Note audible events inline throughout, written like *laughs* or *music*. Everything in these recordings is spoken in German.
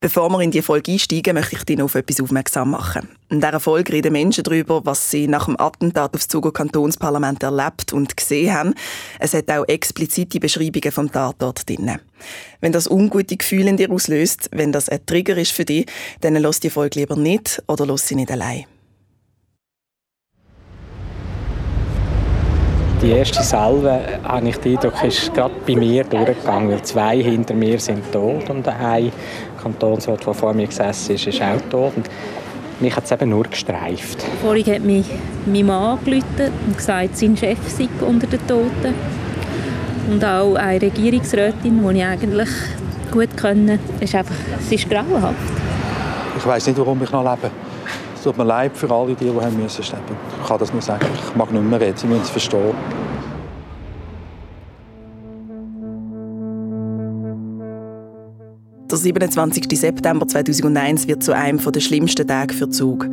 Bevor wir in die Folge einsteigen, möchte ich dich auf etwas aufmerksam machen. In dieser Folge reden Menschen darüber, was sie nach dem Attentat aufs Zuger Kantonsparlament erlebt und gesehen haben. Es hat auch explizite Beschreibungen vom Tatort drin. Wenn das ungute Gefühle in dir auslöst, wenn das ein Trigger ist für dich, dann lass die Folge lieber nicht oder lass sie nicht allein. Die erste Salve, habe ich den Eindruck, ist gerade bei mir durchgegangen, weil zwei hinter mir sind tot und ein Kantonsrat, der vor mir gesessen ist, ist auch tot. Und mich hat es eben nur gestreift. Vorhin hat mich mein Mann angerufen und gesagt, sein Chef sei unter den Toten. Und auch eine Regierungsrätin, die ich eigentlich gut kenne, ist einfach, es ist grauenhaft. Ich weiß nicht, warum ich noch lebe. Es tut mir leid für alle, die, die haben müssen sterben. Ich kann das nur sagen. Ich mag nicht mehr reden. Sie müssen es verstehen. Der 27. September 2001 wird zu einem der schlimmsten Tage für Zug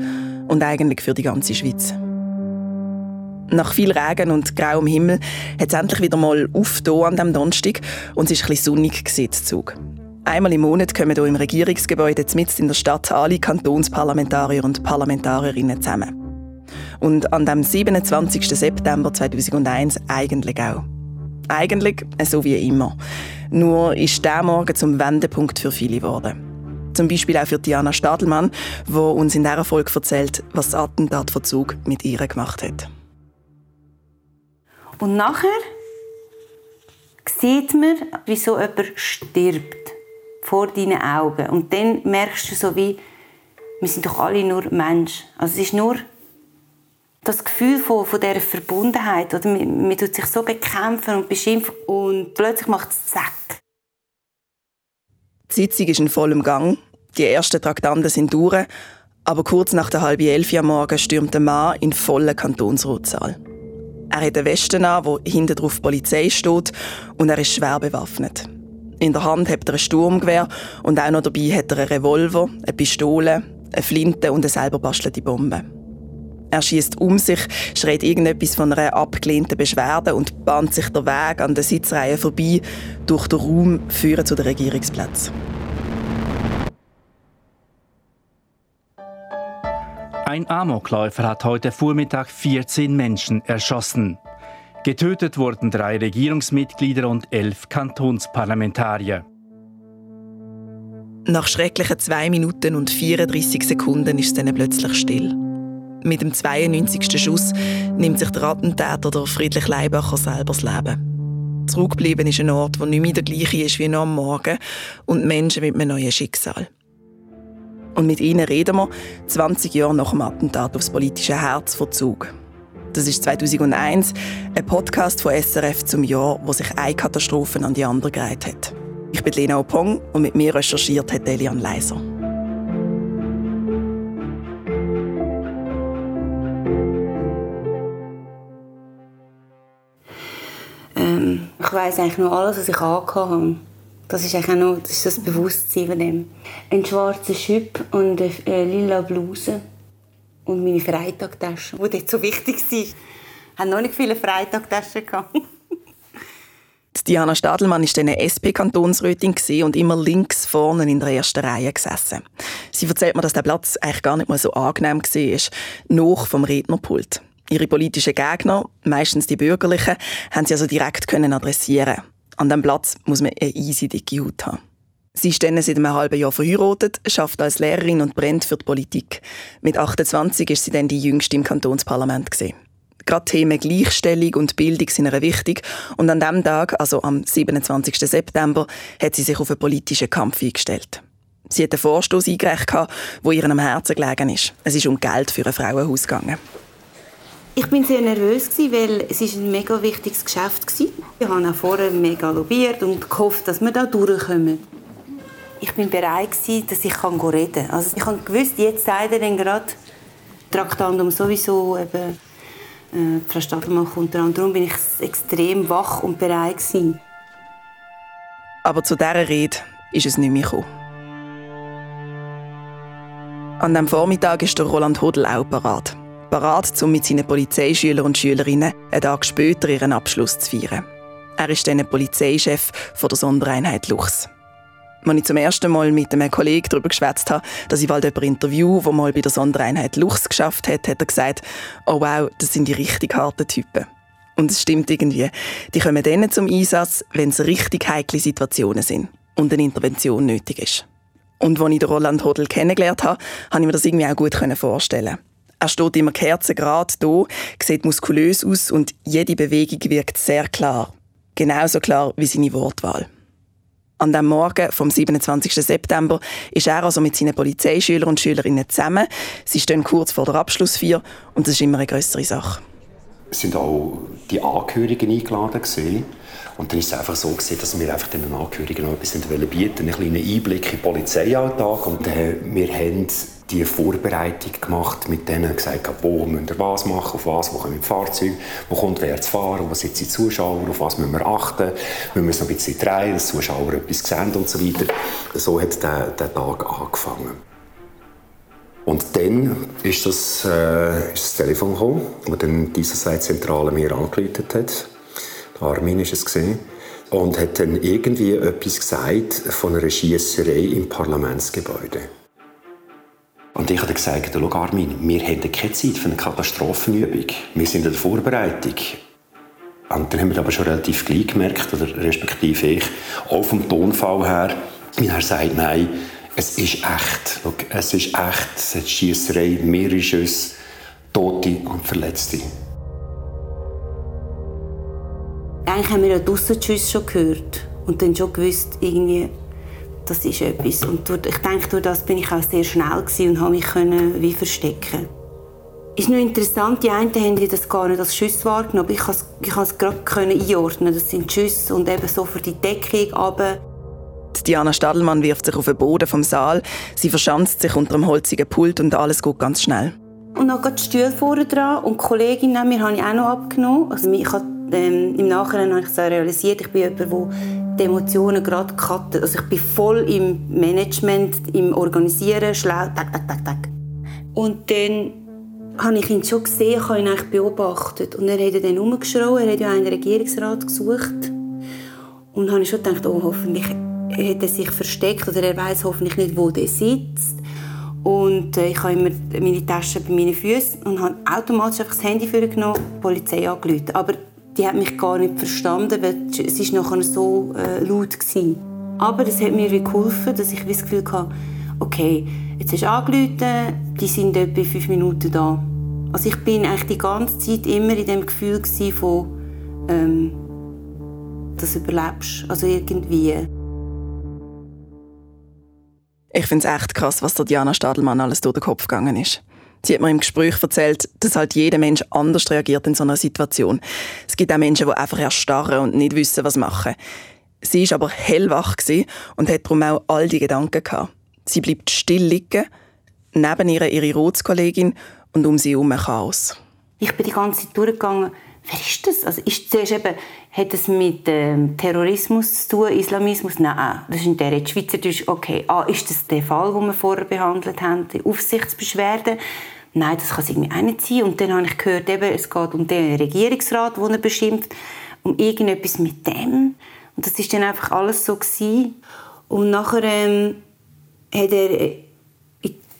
und eigentlich für die ganze Schweiz. Nach viel Regen und grauem Himmel hat es endlich wieder mal aufgetan an diesem Donnerstag und es war ein sonnig gewesen, Zug. Einmal im Monat kommen hier im Regierungsgebäude mitten in der Stadt alle Kantonsparlamentarier und Parlamentarierinnen zusammen. Und an dem 27. September 2001 eigentlich auch. Eigentlich so wie immer. Nur ist der Morgen zum Wendepunkt für viele geworden. Zum Beispiel auch für Diana Stadelmann, die uns in dieser Folge erzählt, was das Attentatverzug mit ihr gemacht hat. Und nachher sieht man, wie so jemand stirbt vor deinen Augen. Und dann merkst du so wie, wir sind doch alle nur Menschen. Also es ist nur das Gefühl von, von dieser Verbundenheit. Oder man, man tut sich so bekämpfen und beschimpfen und plötzlich macht es Zack. Die Sitzung ist in vollem Gang. Die ersten Traktanten sind durch. Aber kurz nach der halben elf am Morgen stürmt ein Mann in vollen Kantonsratssaal. Er hat eine Weste an, wo hinten drauf Polizei steht, und er ist schwer bewaffnet. In der Hand hat er ein Sturmgewehr und auch noch dabei hat er einen Revolver, eine Pistole, eine Flinte und eine selber bastelte Bombe. Er schießt um sich, schreit irgendetwas von einer abgelehnten Beschwerde und bahnt sich der Weg an der Sitzreihe vorbei durch den Raum führen zu den Regierungsplatz. Ein Amokläufer hat heute Vormittag 14 Menschen erschossen. Getötet wurden drei Regierungsmitglieder und elf Kantonsparlamentarier. Nach schrecklichen 2 Minuten und 34 Sekunden ist es dann plötzlich still. Mit dem 92. Schuss nimmt sich der Attentäter der Friedrich Leibacher selber das Leben. Zurückgeblieben ist ein Ort, der nicht mehr der gleiche ist wie noch am Morgen und Menschen mit einem neuen Schicksal. Und mit ihnen reden wir 20 Jahre nach dem Attentat aufs politische Herz von Zug. Das ist 2001, ein Podcast von SRF zum Jahr, wo sich eine Katastrophe an die andere gereiht hat. Ich bin Lena Opong und mit mir recherchiert hat Elian Leiser. Ich weiß eigentlich nur alles, was ich angehabt habe. Das ist eigentlich auch noch das, ist das Bewusstsein von dem. Ein schwarzer Schüpp und eine lila Bluse und meine Freitagtasche, die dort so wichtig war. Ich hatte noch nicht viele Freitagtaschen. *laughs* Diana Stadelmann war eine SP-Kantonsrätin und immer links vorne in der ersten Reihe gesessen. Sie erzählt mir, dass der Platz eigentlich gar nicht mal so angenehm war, noch vom Rednerpult. Ihre politischen Gegner, meistens die Bürgerlichen, haben sie also direkt können adressieren. An diesem Platz muss man eine easy dicke Haut haben. Sie ist dann seit einem halben Jahr verheiratet, schafft als Lehrerin und brennt für die Politik. Mit 28 ist sie dann die jüngste im Kantonsparlament gewesen. Gerade Themen Gleichstellung und Bildung sind ihr wichtig und an diesem Tag, also am 27. September, hat sie sich auf einen politischen Kampf eingestellt. Sie hat einen Vorstoß eingereicht, der ihr am Herzen gelegen ist. Es ist um Geld für ein Frauenhaus gegangen. Ich bin sehr nervös, weil es ein mega wichtiges Geschäft war. Ich habe auch vorher mega lobbyiert und gehofft, dass wir da durchkommen ich bin bereit gewesen, dass ich reden kann. Also ich habe gewusst, jetzt sagt er dann gerade Traktandum sowieso eben äh, Frau kommt dran. Darum bin ich extrem wach und bereit gewesen. Aber zu dieser Rede ist es nicht mehr gekommen. An diesem Vormittag ist der Roland Hodl auch parat. Parat, um mit seinen Polizeischülern und Schülerinnen einen Tag später ihren Abschluss zu feiern. Er ist dann Polizeichef von der Sondereinheit Luchs. Als ich zum ersten Mal mit einem Kollegen darüber geschwätzt habe, dass ich bald jemanden interview, der mal bei der Sondereinheit Luchs geschafft hat, hat er gesagt, oh wow, das sind die richtig harten Typen. Und es stimmt irgendwie. Die kommen dann zum Einsatz, wenn es richtig heikle Situationen sind und eine Intervention nötig ist. Und als ich den Roland Hodel kennengelernt habe, konnte ich mir das irgendwie auch gut vorstellen. Er steht immer kerzengerade da, sieht muskulös aus und jede Bewegung wirkt sehr klar. Genauso klar wie seine Wortwahl. An dem Morgen vom 27. September ist er also mit seinen Polizeischülern und Schülerinnen zusammen. Sie stehen kurz vor der Abschlussfeier und das ist immer eine größere Sache. Es sind auch die Angehörigen eingeladen gewesen. Und dann ist es einfach so gewesen, dass wir einfach den Angehörigen noch etwas bieten einen kleinen Einblick in den Polizeialltag. Und äh, wir haben die Vorbereitung gemacht, mit denen gesagt, wo müssen wir was machen, auf was, wo kommen die Fahrzeuge, wo kommt wer zu fahren, wo sind die Zuschauer, auf was müssen wir achten, wir müssen noch ein bisschen drehen, dass die Zuschauer etwas sehen und so weiter. So hat der, der Tag angefangen. Und dann ist das, äh, ist das Telefon gekommen, wo dann diese Zentrale mir angeleitet hat. Armin ist es gesehen und hat dann irgendwie etwas gesagt von einer Schiesserei im Parlamentsgebäude. Und ich habe gesagt, schau Armin, wir haben keine Zeit für eine Katastrophenübung. Wir sind in der Vorbereitung. Und dann haben wir aber schon relativ gleich gemerkt, oder respektive ich, auch vom Tonfall her, wie er sagt, nein, es ist echt. Es ist echt. Es ist Schiesserei, mehrere Schüsse, Tote und Verletzte. Eigentlich haben wir ja draussen die Schüsse schon gehört und dann schon gewusst, irgendwie, das ist etwas. Und durch, ich denke, durch das bin ich auch sehr schnell und habe mich können wie verstecken. Ist nur interessant, die einen haben das gar nicht als Schüsse wahrgenommen, aber ich konnte es, ich es gerade einordnen. Das sind Schüsse und eben so für die Deckung runter. Diana Stadelmann wirft sich auf den Boden vom Saal. Sie verschanzt sich unter dem holzigen Pult und alles geht ganz schnell. Und dann geht die Stühle vorne dran und die Kollegin neben mir habe ich auch noch abgenommen. Also ich habe, ähm, Im Nachhinein habe ich so realisiert, ich bin jemand, der die Emotionen gerade cuttet. Also ich bin voll im Management, im Organisieren, schlau, tak, tak, tak, tak. Und dann habe ich ihn schon gesehen, habe ihn eigentlich beobachtet. Und er hat dann rumgeschrien, er hat ja einen Regierungsrat gesucht. Und habe ich schon gedacht, oh, hoffentlich hat er sich versteckt oder er weiß hoffentlich nicht, wo er sitzt. Und äh, ich habe immer meine Tasche bei meinen Füßen und habe automatisch einfach das Handy genommen, die Polizei angerufen. Aber die hat mich gar nicht verstanden, weil es ist nachher so äh, laut war. Aber es hat mir geholfen, dass ich das Gefühl hatte, okay, jetzt hast du angerufen, die sind etwa fünf Minuten da. Also ich bin eigentlich die ganze Zeit immer in dem Gefühl von, ähm, dass du überlebst. Also irgendwie. Ich finde es echt krass, was der Diana Stadelmann alles durch den Kopf gegangen ist. Sie hat mir im Gespräch erzählt, dass halt jeder Mensch anders reagiert in so einer Situation. Es gibt auch Menschen, die einfach erstarren und nicht wissen, was machen. Sie ist aber hellwach und hat darum auch all die Gedanken gehabt. Sie bleibt still liegen, neben ihr ihre Rotskollegin und um sie herum Chaos. Ich bin die ganze Zeit durchgegangen wer ist das? Also ist zuerst eben, hat es mit ähm, Terrorismus zu tun, Islamismus? Nein, das ist in der Schweizerdeutsch. Okay, ah, ist das der Fall, den wir vorher behandelt haben, die Aufsichtsbeschwerde? Nein, das kann es irgendwie auch nicht sein. Und dann habe ich gehört, eben, es geht um den Regierungsrat, den er beschimpft, um irgendetwas mit dem. Und das ist dann einfach alles so gewesen. Und nachher ähm, hat er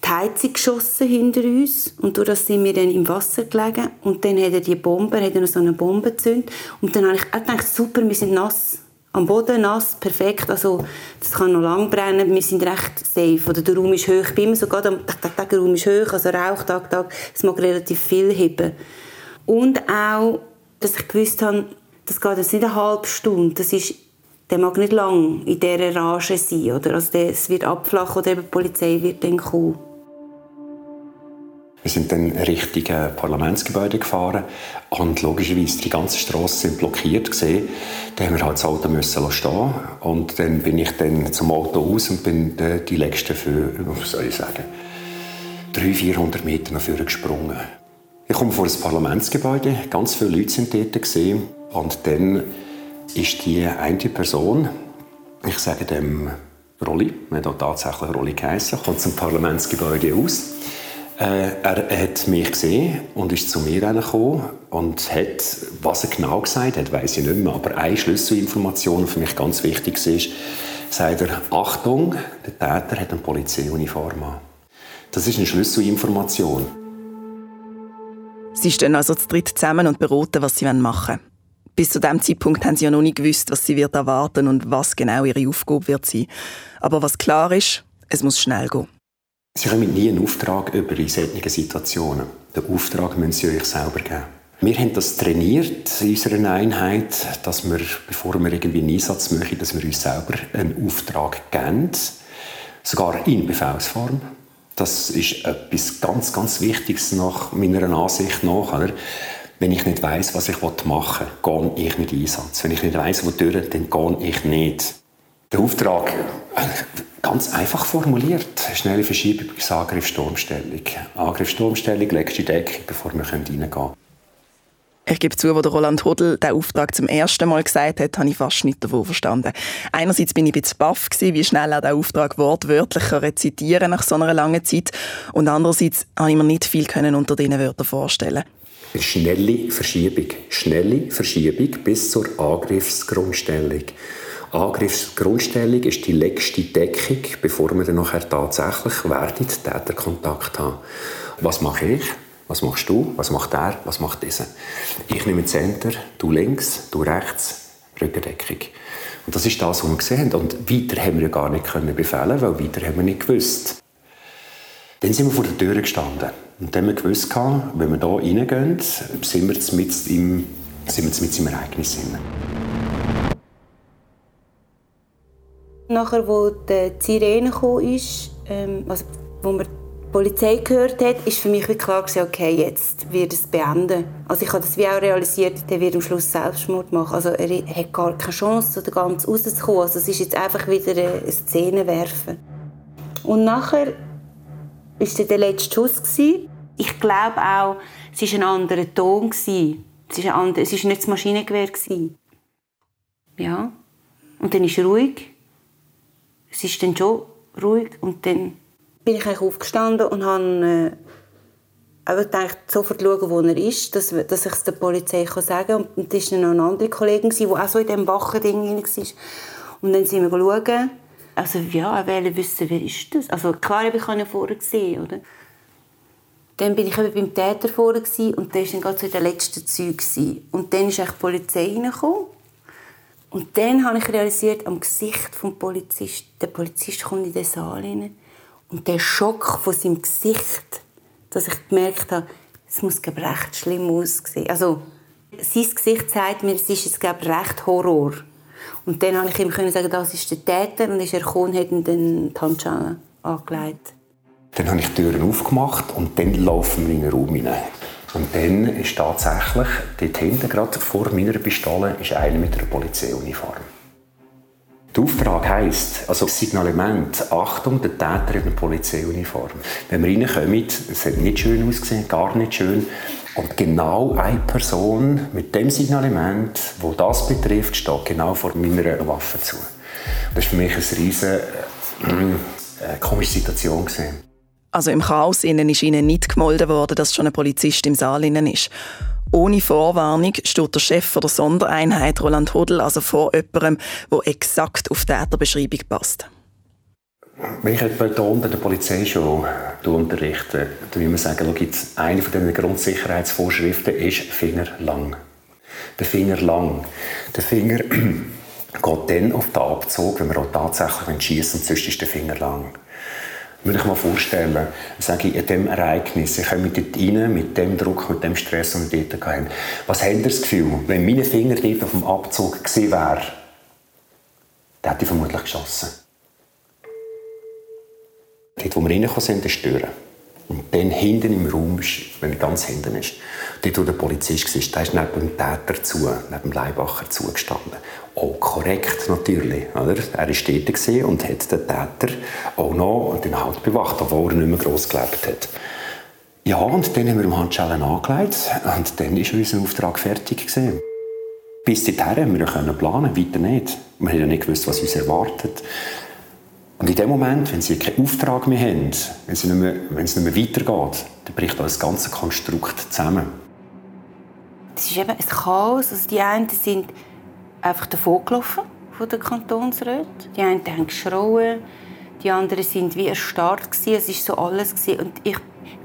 die Heizung geschossen hinter uns und durch das sind wir dann im Wasser gelegen und dann hat er die Bombe, hat er noch so eine Bombe gezündet und dann habe ich gedacht, super, wir sind nass, am Boden nass, perfekt, also das kann noch lang brennen, wir sind recht safe, oder der Raum ist hoch, ich bin immer so gerade am Tag, Tag, Tag, der Raum ist hoch, also Rauch, Tag, Tag, es mag relativ viel heben. Und auch, dass ich gewusst habe, das geht jetzt nicht eine halbe Stunde, das ist der mag nicht lang in dieser Rage sein. Oder? Also es wird abflachen oder die Polizei wird dann kommen. Wir sind dann Richtung Parlamentsgebäude gefahren und logischerweise die ganze Straße sind blockiert gesehen. Da haben wir halt das Auto müssen stehen und dann bin ich dann zum Auto aus und bin die letzten für, was soll ich sagen, 300, 400 Meter nach vorne gesprungen. Ich komme vor das Parlamentsgebäude, ganz viele Leute sind dort gesehen und dann ist die eine Person, ich sage dem Rolli, man hat tatsächlich Rolli geheißen, kommt zum Parlamentsgebäude aus Äh, er hat mich gesehen und ist zu mir gekommen und hat, was er genau gesagt hat, weiß ich nicht mehr, aber eine Schlüsselinformation, die für mich ganz wichtig ist, sagt er, Achtung, der Täter hat eine Polizeiuniform an. Das ist eine Schlüsselinformation. Sie stehen also zu dritt zusammen und beraten, was sie machen wollen. Bis zu dem Zeitpunkt haben sie ja noch nicht gewusst, was sie wird erwarten und was genau ihre Aufgabe wird sein. Aber was klar ist, es muss schnell gehen. Sie kommen nie einen Auftrag über in solchen Situationen. Den Auftrag müssen Sie euch selber geben. Wir haben das trainiert in unserer Einheit, dass wir, bevor wir irgendwie einen Einsatz machen, dass wir uns selber einen Auftrag geben. Sogar in Befehlsform. Das ist etwas ganz, ganz Wichtiges nach meiner Ansicht nach. Oder? Wenn ich nicht weiß, was ich machen will, gehe ich nicht Einsatz. Wenn ich nicht weiß, wodurch, dann gehe ich nicht. Der Auftrag, äh, ganz einfach formuliert, schnelle Verschiebung bis Angriff-Sturmstellung. Angriff-Sturmstellung, legst die Decke, bevor wir reingehen können. Ich gebe zu, als Roland Hodl den Auftrag zum ersten Mal gesagt hat, habe ich fast nicht davon verstanden. Einerseits bin ich ein bisschen baff wie schnell er den Auftrag wortwörtlich rezitieren nach so einer langen Zeit. Und andererseits konnte ich mir nicht viel unter diesen Wörtern vorstellen. Schnelle Verschiebung. Schnelle Verschiebung bis zur Angriffsgrundstellung. Angriffsgrundstellung ist die letzte Deckung, bevor wir dann nachher tatsächlich werden Täterkontakt haben. Was mache ich? Was machst du? Was macht er? Was macht dieser? Ich nehme Center, du links, du rechts, Rückendeckung. Und das ist das, was wir gesehen haben. Und weiter haben wir gar nicht können befehlen, weil weiter haben wir nicht gewusst. Dann sind wir vor der Tür gestanden. Und dann haben wir gewusst, wenn wir hier reingehen, sind wir mit im, im Ereignis. Nachher, wo die Sirene kam, ähm, also, wo wir Polizei gehört hat, ist für mich klar okay, jetzt wird es beenden. Also ich habe das wie auch realisiert, der wird am Schluss Selbstmord machen. Also er hat gar keine Chance, da ganz rauszukommen. Also es ist jetzt einfach wieder eine Szene werfen. Und nachher war der letzte Schuss. Ich glaube auch, es war ein anderer Ton. Es war, ein anderer, es war nicht das Maschinengewehr. Ja. Und dann ist ruhig. Es ist dann schon ruhig und dann bin ich aufgestanden und habe äh, gedacht, sofort schauen, wo er ist, dass, dass ich es der Polizei kann sagen kann. Und da war noch eine andere Kollegin, die auch so in diesem wachen Ding war. Und dann sind wir schauen. Also ja, ich wollte wissen, wer ist das? Also klar, ich habe ihn vorher gesehen, oder? Dann bin ich eben beim Täter vorher und der war dann gerade so in den letzten Zügen. Und dann ist die Polizei reingekommen. Und dann habe ich realisiert, am Gesicht des Polizisten, der Polizist kommt in den Saal rein und der Schock von seinem Gesicht, dass ich gemerkt habe, es muss recht schlimm aussehen. Also sein Gesicht sagt mir, es ist jetzt glaube recht Horror. Und dann konnte ich ihm sagen, das ist der Täter und ist er gekommen hat ihm dann die Handschellen angelegt. Dann habe ich die Türen aufgemacht und dann laufen wir in den Raum hinein. Und dann ist tatsächlich dort hinten, gerade vor meiner Pistole, ist einer mit einer Polizeiuniform. Der Auftrag heisst, also das Signalement, Achtung, der Täter in einer Polizeiuniform. Wenn wir reinkommen, es hat nicht schön ausgesehen, gar nicht schön. Und genau eine Person mit dem Signalement, wo das betrifft, steht genau vor meiner Waffe zu. Das war für mich eine riesige äh, äh, komische Situation. Gewesen. Also im Chaos innen ist ihnen nicht gemolden worden, dass schon ein Polizist im Saal innen ist. Ohne Vorwarnung steht der Chef der Sondereinheit Roland Hodl also vor jemandem, der exakt auf die Täterbeschreibung passt. Wenn ich jemanden unter der Polizei schon unterrichte, dann will man sagen, schau, eine dieser Grundsicherheitsvorschriften ist Finger lang. Der Finger lang. Der Finger *clears throat* geht dann auf den Abzug, wenn wir auch tatsächlich schießen, sonst ist der Finger lang würde ich mal vorstellen, sage ich, in diesem Ereignis, ich komme dort rein, mit dem Druck, mit dem Stress, den wir dort hatten. Was habt das Gefühl, wenn meine Finger dort auf dem Abzug gewesen wären, dann hätte ich vermutlich geschossen. Dort, wo wir reingekommen sind, ist Tür. Und dann hinten im Raum, wenn er ganz hinten ist, dort, wo der Polizist war, der ist neben dem Täter zu, neben dem Leibacher zugestanden. Auch korrekt natürlich. Oder? Er war dort und hat den Täter auch noch den Halt bewacht, obwohl er nicht mehr gross gelebt hat. Ja, und dann haben wir ihm Handschellen angelegt und dann war unser Auftrag fertig. Gewesen. Bis dahin haben wir planen, weiter nicht. Wir haben ja nicht gewusst, was uns erwartet. Und in dem Moment, wenn sie keinen Auftrag mehr haben, wenn, sie nicht mehr, wenn es nicht mehr weitergeht, dann bricht das ganze Konstrukt zusammen. Es ist eben ein Chaos. Also die einen sind einfach davongelaufen von der Kantonsräten. Die einen haben geschrauen, die anderen sind wie erstarrt gewesen. Es ist so alles gewesen. und ich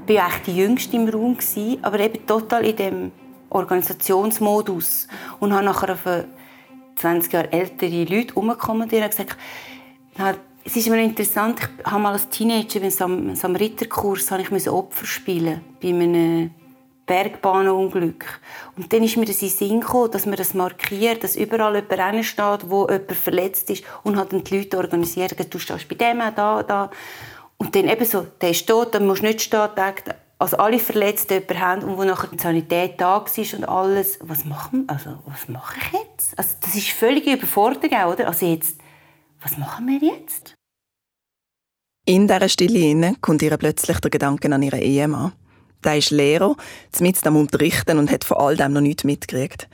bin eigentlich die Jüngste im Raum gewesen, aber eben total in dem Organisationsmodus und habe nachher auf 20 Jahre ältere Leute umgekommen und gesagt, es ist mir interessant, ich habe mal als Teenager bei einem Samariterkurs Opfer spielen bei einem Bergbahnunglück. Und dann ist mir das in Sinn gekommen, dass man das markiert, dass überall jemand steht, wo jemand verletzt ist und hat dann die Leute organisiert, du stehst bei dem, da, da. Und dann eben so, der ist tot, dann musst du nicht stehen, also alle Verletzten jemanden haben und wo nachher die Sanität da war und alles, was machen also was mache ich jetzt? Also das ist völlige Überforderung, oder? Also jetzt, was machen wir jetzt? In dieser Stille kommt ihr plötzlich der Gedanke an ihren Ehemann. Der ist Lehrer, mit am Unterrichten und hat von all dem noch nichts mitgekriegt.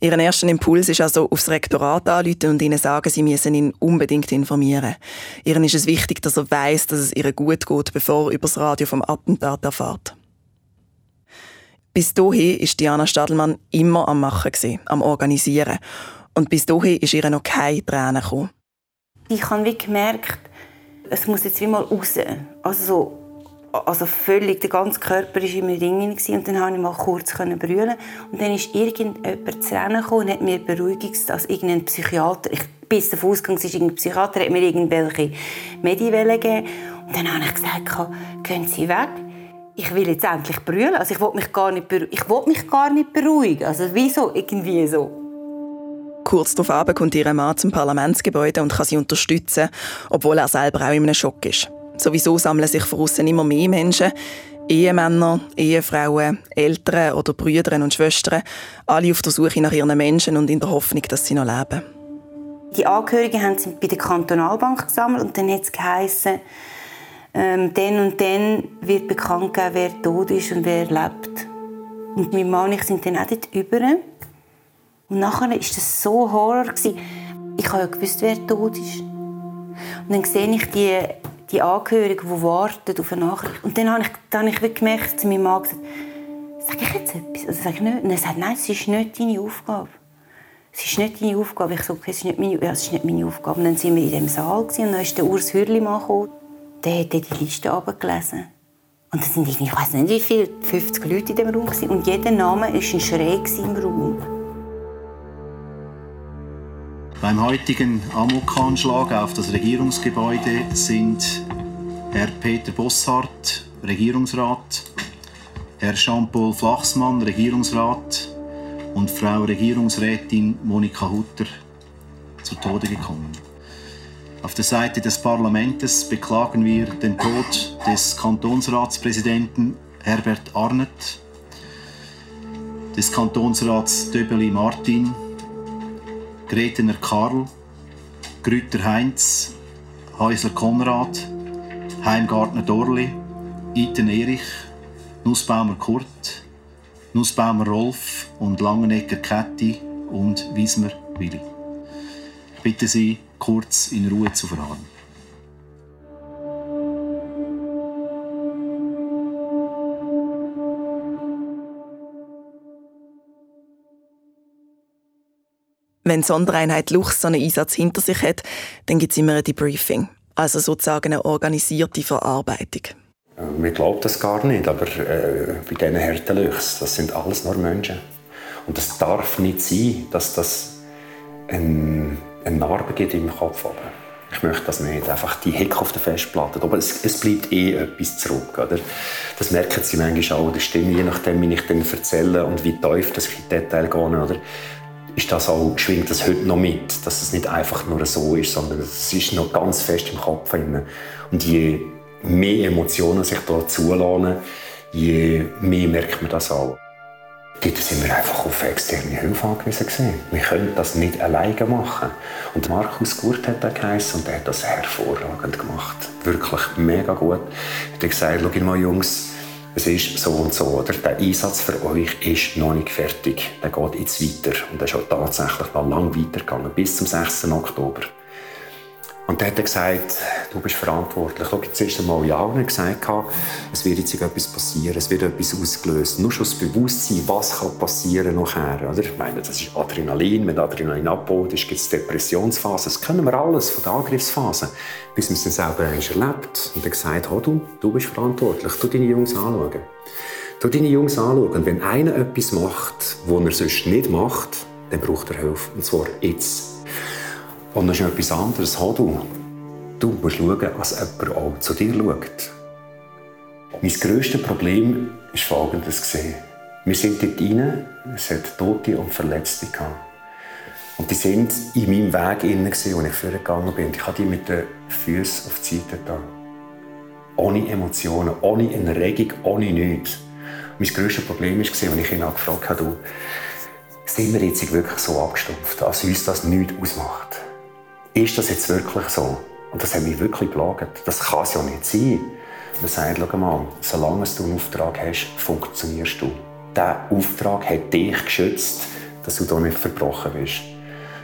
Ihren ersten Impuls ist also, aufs Rektorat anrufen und ihnen sagen, sie müssen ihn unbedingt informieren. Ihren ist es wichtig, dass er weiß, dass es ihr gut geht, bevor er über das Radio vom Attentat erfährt. Bis dahin ist Diana Stadelmann immer am Machen, am Organisieren. Und bis dahin ist ihr noch keine Tränen gekommen. Ich habe gemerkt, es muss jetzt wie mal raus. Also so also völlig, der ganze Körper war immer Ringen und dann konnte ich mal kurz brüllen. Und dann ist irgendjemand zu Rennen und hat mir Beruhigungs, also irgendein Psychiater, ich bis davon ausgegangen, es ist irgendein Psychiater, hat mir irgendwelche Mediwellen gegeben und dann habe ich gesagt, gehen Sie weg, ich will jetzt endlich brüllen, also ich will mich gar nicht, ich will mich gar nicht beruhigen, also wieso, irgendwie so. Kurz darauf kommt ihr Mann zum Parlamentsgebäude und kann sie unterstützen, obwohl er selber auch in einem Schock ist. Sowieso sammeln sich von außen immer mehr Menschen. Ehemänner, Ehefrauen, Eltern oder Brüder und Schwestern, alle auf der Suche nach ihren Menschen und in der Hoffnung, dass sie noch leben. Die Angehörigen haben sie bei der Kantonalbank gesammelt und dann hat es geheißen, ähm, dann und dann wird bekannt gegeben, wer tot ist und wer lebt. Und mein Mann und ich sind dann auch dort über. Und nachher war das so Horror. Ich habe ja gewusst, wer tot ist. Und dann sehe ich die die Angehörigen, die warten auf eine Nachricht. Und dann habe ich, dann habe ich gemerkt, zu meinem Mann gesagt, sage ich jetzt etwas? Also sage ich nicht. Und er sagt, nein, es ist nicht deine Aufgabe. Es ist nicht deine Aufgabe. Ich sage, es ist nicht meine, ja, es ist nicht meine Aufgabe. Und dann sind wir in dem Saal und dann ist der Urs Hürlimann gekommen. Der hat die Liste abgelesen. Und es sind ich weiß nicht wie viele, 50 Leute in dem Raum. Und jeder Name war ein Schrei im Raum. Beim heutigen Amok-Anschlag auf das Regierungsgebäude sind Herr Peter Bosshardt, Regierungsrat, Herr Jean-Paul Flachsmann, Regierungsrat und Frau Regierungsrätin Monika Hutter zu Tode gekommen. Auf der Seite des Parlaments beklagen wir den Tod des Kantonsratspräsidenten Herbert Arnett, des Kantonsrats Döbeli Martin, Gretener Karl, Grüter Heinz, Häusler Konrad, Heimgartner Dorli, Iten Erich, Nussbaumer Kurt, Nussbaumer Rolf und Langenegger Kätti und Wiesmer Willi. Ich bitte Sie, kurz in Ruhe zu verharren. Wenn die Sondereinheit Luchs so einen Einsatz hinter sich hat, dann gibt es immer ein Debriefing. Also sozusagen eine organisierte Verarbeitung. Man glaubt das gar nicht, aber äh, bei diesen harten Luchs, das sind alles nur Menschen. Und es darf nicht sein, dass das eine, Narbe gibt im Kopf gibt. Ich möchte das nicht. Einfach die Heck auf der Festplatte. Aber es, es bleibt eh etwas zurück. Oder? Das merken sie manchmal auch. Das stimmt, je nachdem, wie ich dann erzähle und wie tief dass ich in Detail gehe. Ist das auch, schwingt das heute noch mit, dass es nicht einfach nur so ist, sondern es ist noch ganz fest im Kopf. Drin. Und je mehr Emotionen sich da zulassen, je mehr merkt man das auch. Dort sind wir einfach auf externe Hilfe angewiesen. Gewesen. Wir können das nicht alleine machen. Und Markus Gurt hat das geheißen und er hat das hervorragend gemacht. Wirklich mega gut. Er hat gesagt, schau mal Jungs, es ist so und so, oder? Der Einsatz für euch ist noch nicht fertig. Der geht jetzt weiter. Und er ist auch tatsächlich noch lange weitergegangen, bis zum 6. Oktober. Und dann hat er gesagt, du bist verantwortlich. Schau, jetzt erst einmal ja und gesagt, es wird jetzt etwas passieren, es wird etwas ausgelöst. Nur schon das Bewusstsein, was kann passieren nachher. Oder? Ich meine, das ist Adrenalin, wenn Adrenalin abbaut ist, gibt es Depressionsphase. Das können wir alles von der Angriffsphase, bis wir es dann selber erlebt. Und er gesagt, oh, du, du bist verantwortlich, du deine Jungs anschauen. Du deine Jungs anschauen. Und wenn einer etwas macht, was er sonst nicht macht, dann braucht er Hilfe. Und zwar jetzt. Und noch etwas anderes. Hau du. Musst schauen, dass jemand auch zu dir schaut. Mein grösstes Problem war folgendes. Wir sind dort rein, es hat Tote und Verletzte gehabt. Und die waren in meinem Weg innen, als ich vorgegangen bin. Ich habe die mit den Füßen auf die Seite da. Ohne Emotionen, ohne Erregung, ohne nichts. Mein grösstes Problem war, als ich ihn gefragt habe, du, sind wir jetzt wirklich so abgestumpft, dass uns das nichts ausmacht? Ist das jetzt wirklich so? Und das hat mich wirklich gelagert. Das kann es ja nicht sein. Er sagt, schau mal, solange du einen Auftrag hast, funktionierst du. Dieser Auftrag hat dich geschützt, dass du da nicht verbrochen bist.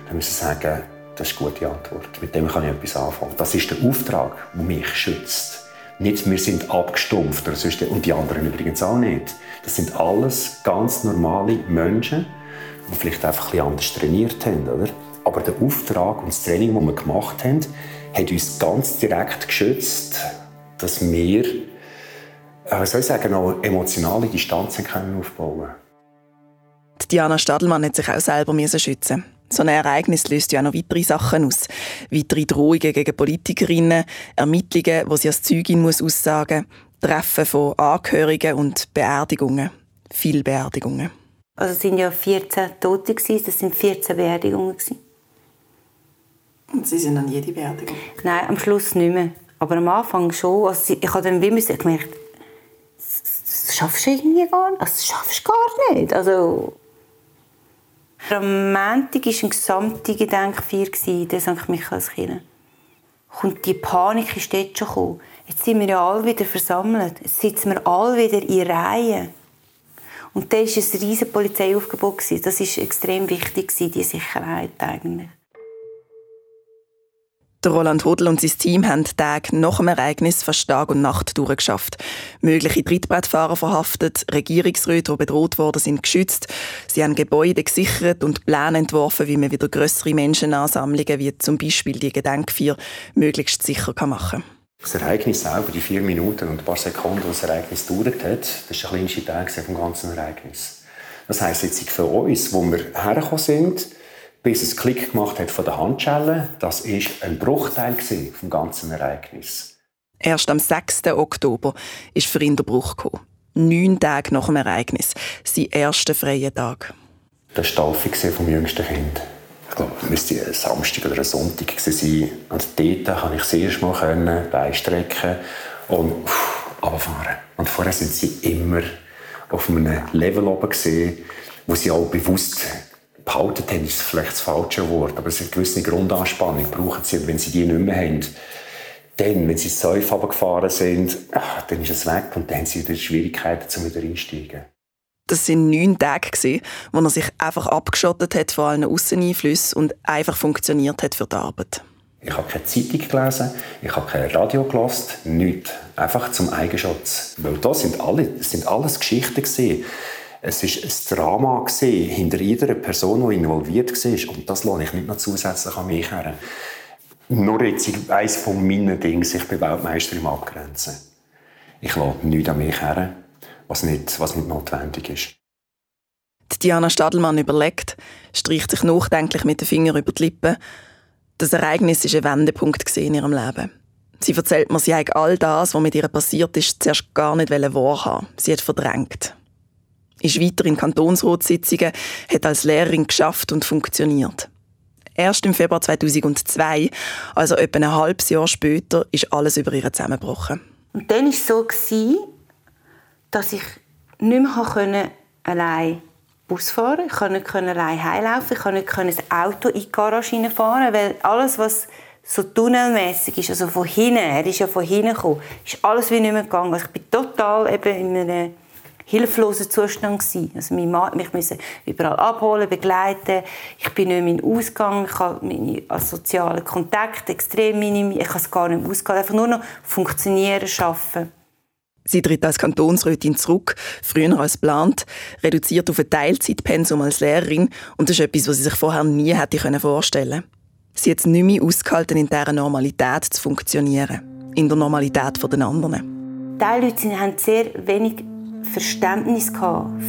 Dann muss ich sagen, das ist eine gute Antwort. Mit dem kann ich etwas anfangen. Das ist der Auftrag, der mich schützt. Nicht, wir sind abgestumpft oder sonst, und die anderen übrigens auch nicht. Das sind alles ganz normale Menschen, die vielleicht einfach ein bisschen anders trainiert haben. Oder? Aber der Auftrag und das Training, das wir gemacht haben, hat uns ganz direkt geschützt, dass wir äh, soll ich sagen, auch emotionale Distanzen können aufbauen Diana Stadelmann hat sich auch selber schützen so ein Ereignis löst ja auch noch weitere Sachen aus. Weitere Drohungen gegen Politikerinnen, Ermittlungen, wo sie als Zeugin muss aussagen Treffen von Angehörigen und Beerdigungen. Viele Beerdigungen. Also es waren ja 14 Tote, das sind 14 Beerdigungen. Und Sie sind an jede Beerdigung? Nein, am Schluss nicht mehr. Aber am Anfang schon. Also ich habe dann wie gemerkt, das schaffst du irgendwie gar nicht. Also, das schaffst du gar nicht. Also, am Montag war ein gesamte Gedenkfeier der St. Michaelskirche. Und die Panik ist dort schon gekommen. Jetzt sind wir ja alle wieder versammelt. Jetzt sitzen wir alle wieder in Reihen. Und da war ein riesiges Polizeiaufgebot. Das war extrem wichtig, die Sicherheit eigentlich. Der Roland Hodl und sein Team haben Tag nach dem Ereignis fast Tag und Nacht durchgeschafft. Mögliche Trittbrettfahrer verhaftet, Regierungsräte, die bedroht worden sind, geschützt. Sie haben Gebäude gesichert und Pläne entworfen, wie man wieder größere Menschenansammlungen, wie zum Beispiel die Gedenkfeier, möglichst sicher machen kann. Das Ereignis selber, die vier Minuten und ein paar Sekunden, das Ereignis dauert hat, das ist der kleinste Tag vom ganzen Ereignis. Das heisst jetzt für uns, wo wir hergekommen sind, bis es Klick gemacht hat von der Handschelle. Das ist ein Bruchteil vom ganzen Ereignis. Erst am 6. Oktober ist für ihn der Bruch gekommen. Neun Tage nach dem Ereignis. Sein erster freier Tag. Das war die Taufe vom jüngsten Kind. Ich glaube, es müsste ein Samstag oder ein Sonntag sein. Und dort konnte ich das erste Mal beistrecken und runterfahren. Und vorher sind sie immer auf einem Level oben gesehen, wo sie auch bewusst behalten ist vielleicht das falsche Wort, aber eine gewisse Grundanspannung brauchen sie. Und wenn sie die nicht mehr haben, dann, wenn sie ins Säuf gefahren sind, ach, dann ist es weg und dann haben sie wieder Schwierigkeiten, um wieder einsteigen. Das waren neun Tage, wo er sich einfach abgeschottet hat von allen Ausseneinflüssen und einfach funktioniert hat für die Arbeit. Ich habe keine Zeitung gelesen, ich habe kein Radio gelesen, nichts. Einfach zum Eigenschutz. Weil das sind, alle, das sind alles Geschichten. Gewesen. Es war ein Drama hinter jeder Person, die involviert war. Und das lasse ich nicht noch zusätzlich an mich her. Nur jetzt eines von meinen Dingen, ich bin Weltmeister im Abgrenzen. Ich lasse nichts an mich her, was nicht, was nicht notwendig ist. Diana Stadelmann überlegt, streicht sich nachdenklich mit den Fingern über die Lippen. Das Ereignis war ein Wendepunkt in ihrem Leben. Sie erzählt mir, sie all das, was mit ihr passiert ist, zuerst gar nicht wahrhaben. Sie hat verdrängt ist weiter in Kantonsratssitzungen, hat als Lehrerin geschafft und funktioniert. Erst im Februar 2002, also etwa ein halbes Jahr später, ist alles über ihr zusammengebrochen. Und dann war es so, dass ich nicht mehr allein Bus fahren. Ich konnte nicht allein heimlaufen. Ich konnte nicht das Auto in die Garage fahren, weil alles, was so tunnelmäßig ist, also von hinten, er ist ja von hinten gekommen, ist alles wie nicht mehr gegangen. Also ich bin total eben in einem hilfloser Zustand gewesen. Also mein Mann mich müssen überall abholen, begleiten. Ich bin nicht mehr in den Ausgang. Ich habe meine sozialen Kontakte extrem minimiert. Ich kann es gar nicht mehr ausgehen. Einfach nur noch funktionieren, arbeiten. Sie tritt als Kantonsrätin zurück, früher als geplant, reduziert auf ein Teilzeitpensum als Lehrerin und das ist etwas, was sie sich vorher nie hätte vorstellen können. Sie hat es nicht mehr ausgehalten, in dieser Normalität zu funktionieren. In der Normalität der anderen. Die Leute haben sehr wenig Verständnis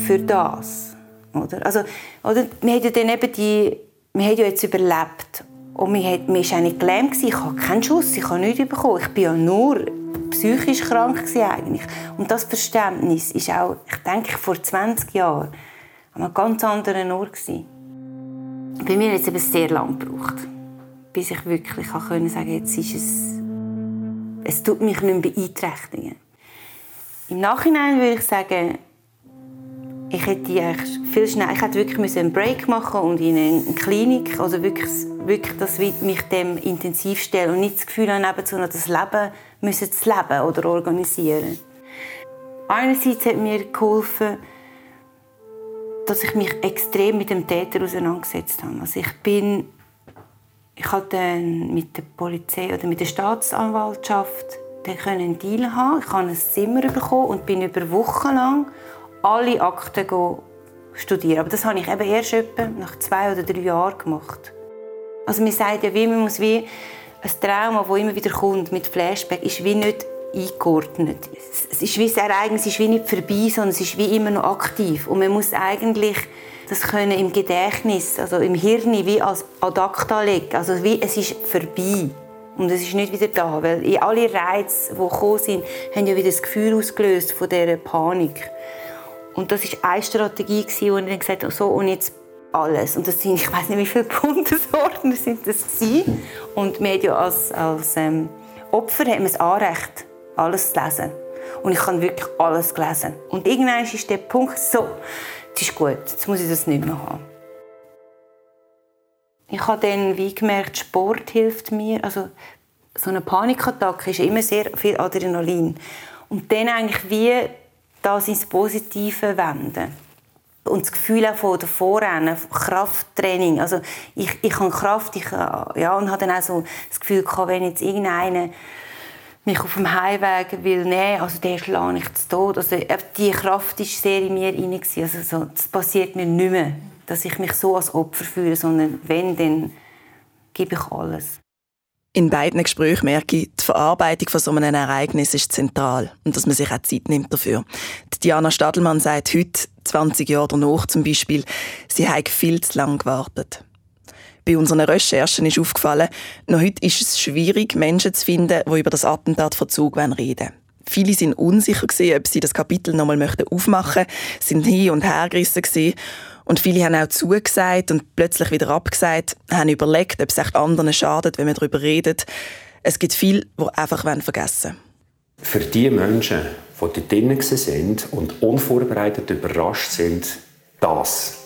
für das. Oder? Also, oder, wir haben ja dann eben die, wir haben ja jetzt überlebt. Und mir war eigentlich gelähmt. Ich hatte keinen Schuss, ich habe nichts bekommen. Ich war ja nur psychisch krank eigentlich. Und das Verständnis ist auch, ich denke, vor 20 Jahren an einem ganz anderen Ort gewesen. Bei mir hat es eben sehr lange gebraucht, bis ich wirklich sagen konnte, jetzt ist es, es tut mich nicht mehr beeinträchtigen. Im Nachhinein würde ich sagen, ich hätte viel schnell, ich hätte wirklich einen Break machen und in eine Klinik, also wirklich, wirklich das mich dem intensiv stellen und nicht das Gefühl haben, noch das Leben müssen zu leben oder organisieren. Einerseits hat mir geholfen, dass ich mich extrem mit dem Täter auseinandergesetzt habe. Also ich bin, ich hatte mit der Polizei oder mit der Staatsanwaltschaft einen Deal haben. Ich habe ein Zimmer bekommen und bin über Wochen lang alle Akten studieren. Aber das habe ich eben erst etwa nach zwei oder drei Jahren gemacht. Also man sagt ja, wie man muss wie ein Trauma, das immer wieder kommt mit Flashback, ist wie nicht eingeordnet. Es ist wie das Ereignis ist wie nicht vorbei, sondern es ist wie immer noch aktiv. Und man muss eigentlich das können im Gedächtnis, also im Hirn, wie als ad acta legen. Also wie, es ist vorbei. Und es ist nicht wieder da, weil alle Reize, die gekommen sind, haben ja wieder das Gefühl ausgelöst von dieser Panik. Und das war eine Strategie, wo ich dann gesagt habe, so und jetzt alles. Und das sind, ich weiß nicht, wie viele *laughs* Bundesordner sind das gewesen. Und wir ja als, als ähm, Opfer haben das Anrecht, alles zu lesen. Und ich habe wirklich alles gelesen. Und irgendwann ist der Punkt so, es ist gut, jetzt muss ich das nicht mehr haben. Ich habe dann wie gemerkt, Sport hilft mir. Also so eine Panikattacke ist immer sehr viel Adrenalin. Und dann eigentlich wie das ins Positive wenden. Und das Gefühl auch von Vorrennen, Krafttraining. Also ich, ich habe Kraft, ich, ja, und habe dann auch so das Gefühl gehabt, wenn jetzt irgendeiner mich auf dem Heimweg will nehmen, also der schlage ich zu Tod. Also die Kraft war sehr in mir rein. Also so, das passiert mir nicht mehr dass ich mich so als Opfer fühle, sondern wenn, dann gebe ich alles. In beiden Gesprächen merke ich, die Verarbeitung von so einem Ereignis ist zentral und dass man sich auch Zeit nimmt dafür. Diana Stadelmann sagt heute, 20 Jahre danach zum Beispiel, sie habe viel zu lange gewartet. Bei unseren Recherchen ist aufgefallen, noch heute ist es schwierig, Menschen zu finden, die über das Attentat Verzug reden wollen. Viele sind unsicher gewesen, ob sie das Kapitel nochmal aufmachen möchten, sind hin und her gerissen gewesen. Und viele haben auch zugesagt und plötzlich wieder abgesagt, haben überlegt, ob es echt anderen schadet, wenn man darüber redet. Es gibt viele, die einfach vergessen wollen. Für die Menschen, die dort drinnen sind und unvorbereitet überrascht sind, das,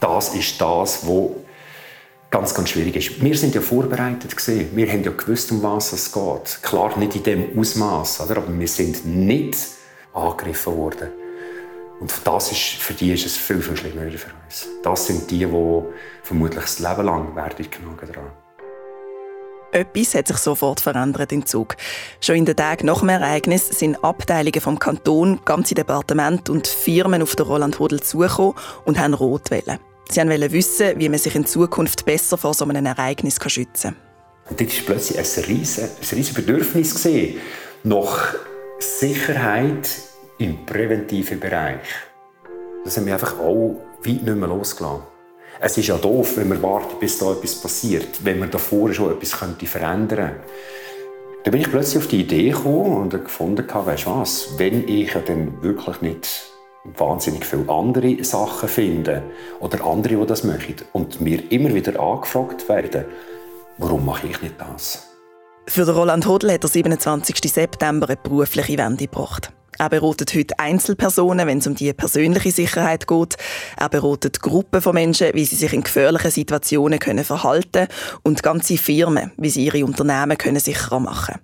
das ist das, was ganz, ganz schwierig ist. Wir sind ja vorbereitet gewesen. Wir haben ja gewusst, um was es geht. Klar, nicht in dem Ausmaß, aber wir sind nicht angegriffen worden. Und das ist, für die ist es viel, viel schlimmer für uns. Das sind die, die vermutlich das Leben lang werden genommen daran. Etwas hat sich sofort verändert im Zug. Schon in den Tagen nach dem Ereignis sind Abteilungen vom Kanton, ganze Departemente und Firmen auf den Roland Hodel zugekommen und haben rot wählen. Sie wollten wissen, wie man sich in Zukunft besser vor so einem Ereignis schützen kann. Und dort war plötzlich ein riesiges, ein riesiges Bedürfnis nach Sicherheit im präventiven Bereich. Das haben wir einfach auch weit nicht mehr losgelassen. Es ist ja doof, wenn man wartet, bis da etwas passiert, wenn man davor schon etwas könnte verändern könnte. Da bin ich plötzlich auf die Idee gekommen und gefunden, weißt du was, wenn ich ja dann wirklich nicht wahnsinnig viele andere Sachen finde oder andere, die das möchten und mir immer wieder angefragt werden, warum mache ich nicht das? Für Roland Hodl hat der 27. September eine berufliche Wende gebracht. Er beratet heute Einzelpersonen, wenn es um die persönliche Sicherheit geht. Er beratet Gruppen von Menschen, wie sie sich in gefährlichen Situationen können verhalten und ganze Firmen, wie sie ihre Unternehmen können sicherer machen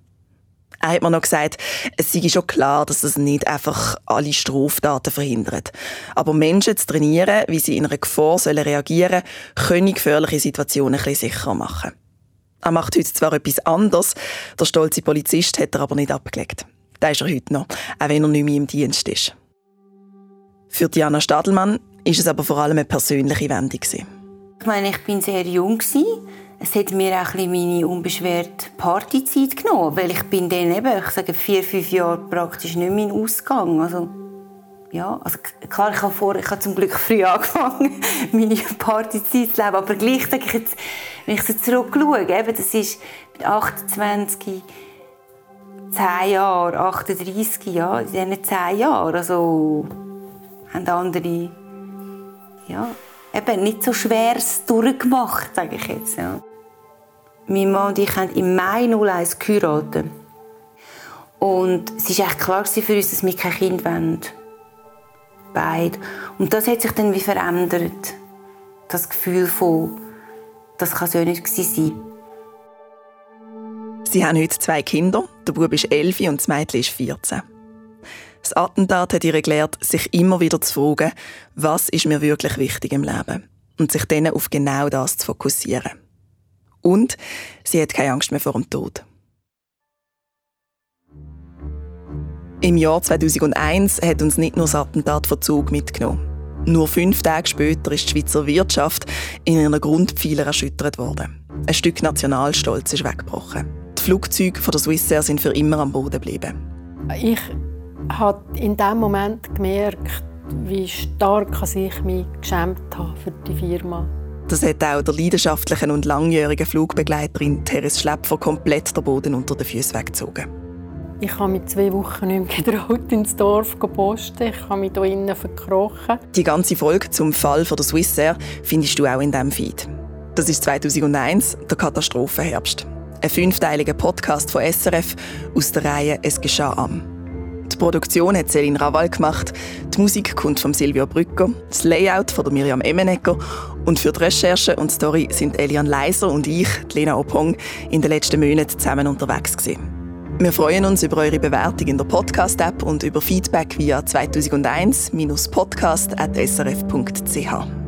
Er hat mir noch gesagt, es sei schon klar, dass das nicht einfach alle Straftaten verhindert. Aber Menschen zu trainieren, wie sie in einer Gefahr sollen reagieren sollen, können gefährliche Situationen ein bisschen sicherer machen. Er macht heute zwar etwas anderes, der stolze Polizist hat er aber nicht abgelegt. Da ist er heute noch, auch wenn er nicht mehr im Dienst ist. Für Diana Stadelmann ist es aber vor allem eine persönliche Wendung. Ich meine, ich bin sehr jung es hat mir auch ein meine unbeschwerte Partyzeit genommen, weil ich bin dann eben, ich sage vier, fünf Jahre praktisch nicht mehr in Ausgang. Also, ja, also klar, ich habe, vor, ich habe zum Glück früh *laughs* angefangen, meine Partyzeit zu leben, aber gleich sage ich jetzt, wenn ich so zurückschaue, eben, das ist mit 28, 10 Jahre, 38 Jahre, in diesen 10 Jahren, also haben andere, ja, eben nicht so schweres durchgemacht, sage ich jetzt. Ja. Mein Mann und ich haben im Mai 01 geheiratet. Und es war echt klar für uns, dass wir kein Kind wollen. Beide. Und das hat sich dann wie verändert. Das Gefühl von, das kann so nicht sein. Sie haben heute zwei Kinder. Der Bub ist 11 und das Mädchen ist 14. Das Attentat hat ihr gelehrt, sich immer wieder zu fragen, was ist mir wirklich wichtig im Leben? Und sich dann auf genau das zu fokussieren. Und sie hat keine Angst mehr vor dem Tod. Im Jahr 2001 hat uns nicht nur das Attentat von Zug mitgenommen. Nur fünf Tage später ist die Schweizer Wirtschaft in einer Grundpfeiler erschüttert worden. Ein Stück Nationalstolz ist weggebrochen. Die Flugzeuge von der Swissair sind für immer am Boden geblieben. Ich habe in dem Moment gemerkt, wie stark ich mich geschämt habe für die Firma. Das hat auch der leidenschaftlichen und langjährigen Flugbegleiterin Therese Schlepfer komplett der Boden unter den Füßen weggezogen. Ich habe mich zwei Wochen nicht mehr getraut, *laughs* ins Dorf zu posten. Ich habe mich hier innen verkrochen. Die ganze Folge zum Fall von der Swissair findest du auch in diesem Feed. Das ist 2001, der Katastrophenherbst. Ein fünfteiliger Podcast von SRF aus der Reihe «Es geschah am». Die Produktion hat Céline Raval gemacht, die Musik kommt von Silvio Brücker, das Layout von Miriam Emmenegger und für die Recherche und Story sind Elian Leiser und ich, Lena Opong, in den letzten Monaten zusammen unterwegs gewesen. Wir freuen uns über eure Bewertung in der Podcast-App und über Feedback via 2001-podcast.srf.ch.